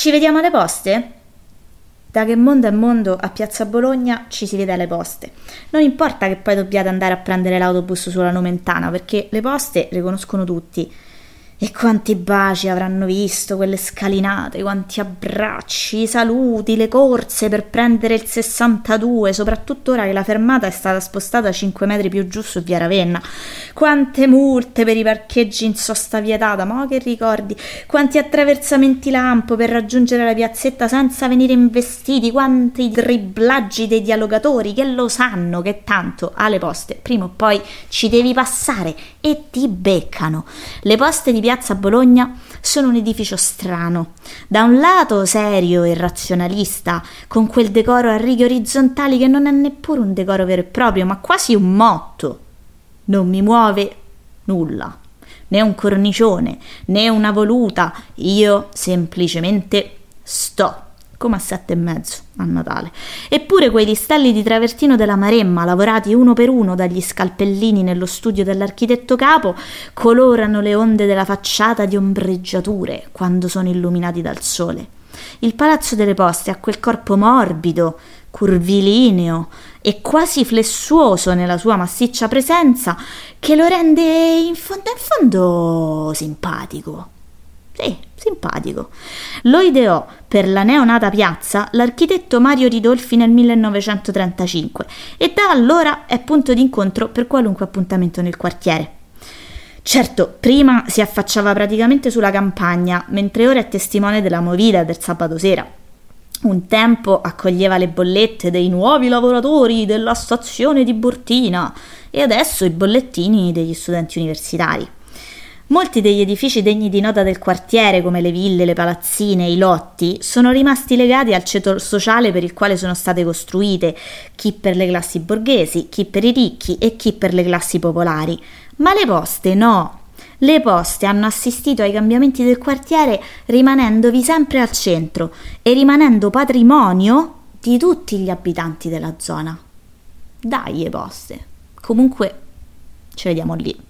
Ci vediamo alle poste? Da che mondo è mondo a Piazza Bologna ci si vede alle poste. Non importa che poi dobbiate andare a prendere l'autobus sulla Nomentana, perché le poste le conoscono tutti e quanti baci avranno visto, quelle scalinate, quanti abbracci, i saluti, le corse per prendere il 62, soprattutto ora che la fermata è stata spostata 5 metri più giù su via Ravenna. Quante multe per i parcheggi in sosta vietata, ma che ricordi? Quanti attraversamenti lampo per raggiungere la piazzetta senza venire investiti, quanti dribblaggi dei dialogatori che lo sanno che tanto alle poste prima o poi ci devi passare e ti beccano. Le poste di piazza Bologna sono un edificio strano. Da un lato serio e razionalista, con quel decoro a righe orizzontali che non è neppure un decoro vero e proprio, ma quasi un motto. Non mi muove nulla, né un cornicione, né una voluta, io semplicemente sto come a sette e mezzo a Natale. Eppure quei listelli di travertino della Maremma, lavorati uno per uno dagli scalpellini nello studio dell'architetto capo, colorano le onde della facciata di ombreggiature quando sono illuminati dal sole. Il palazzo delle poste ha quel corpo morbido, curvilineo e quasi flessuoso nella sua massiccia presenza che lo rende in fondo in fondo simpatico. Sì, simpatico. Lo ideò per la neonata piazza l'architetto Mario Ridolfi nel 1935 e da allora è punto d'incontro per qualunque appuntamento nel quartiere. Certo, prima si affacciava praticamente sulla campagna, mentre ora è testimone della movida del sabato sera. Un tempo accoglieva le bollette dei nuovi lavoratori della stazione di Burtina e adesso i bollettini degli studenti universitari. Molti degli edifici degni di nota del quartiere, come le ville, le palazzine, i lotti, sono rimasti legati al ceto sociale per il quale sono state costruite, chi per le classi borghesi, chi per i ricchi e chi per le classi popolari. Ma le poste no. Le poste hanno assistito ai cambiamenti del quartiere rimanendovi sempre al centro e rimanendo patrimonio di tutti gli abitanti della zona. Dai, le poste. Comunque, ci vediamo lì.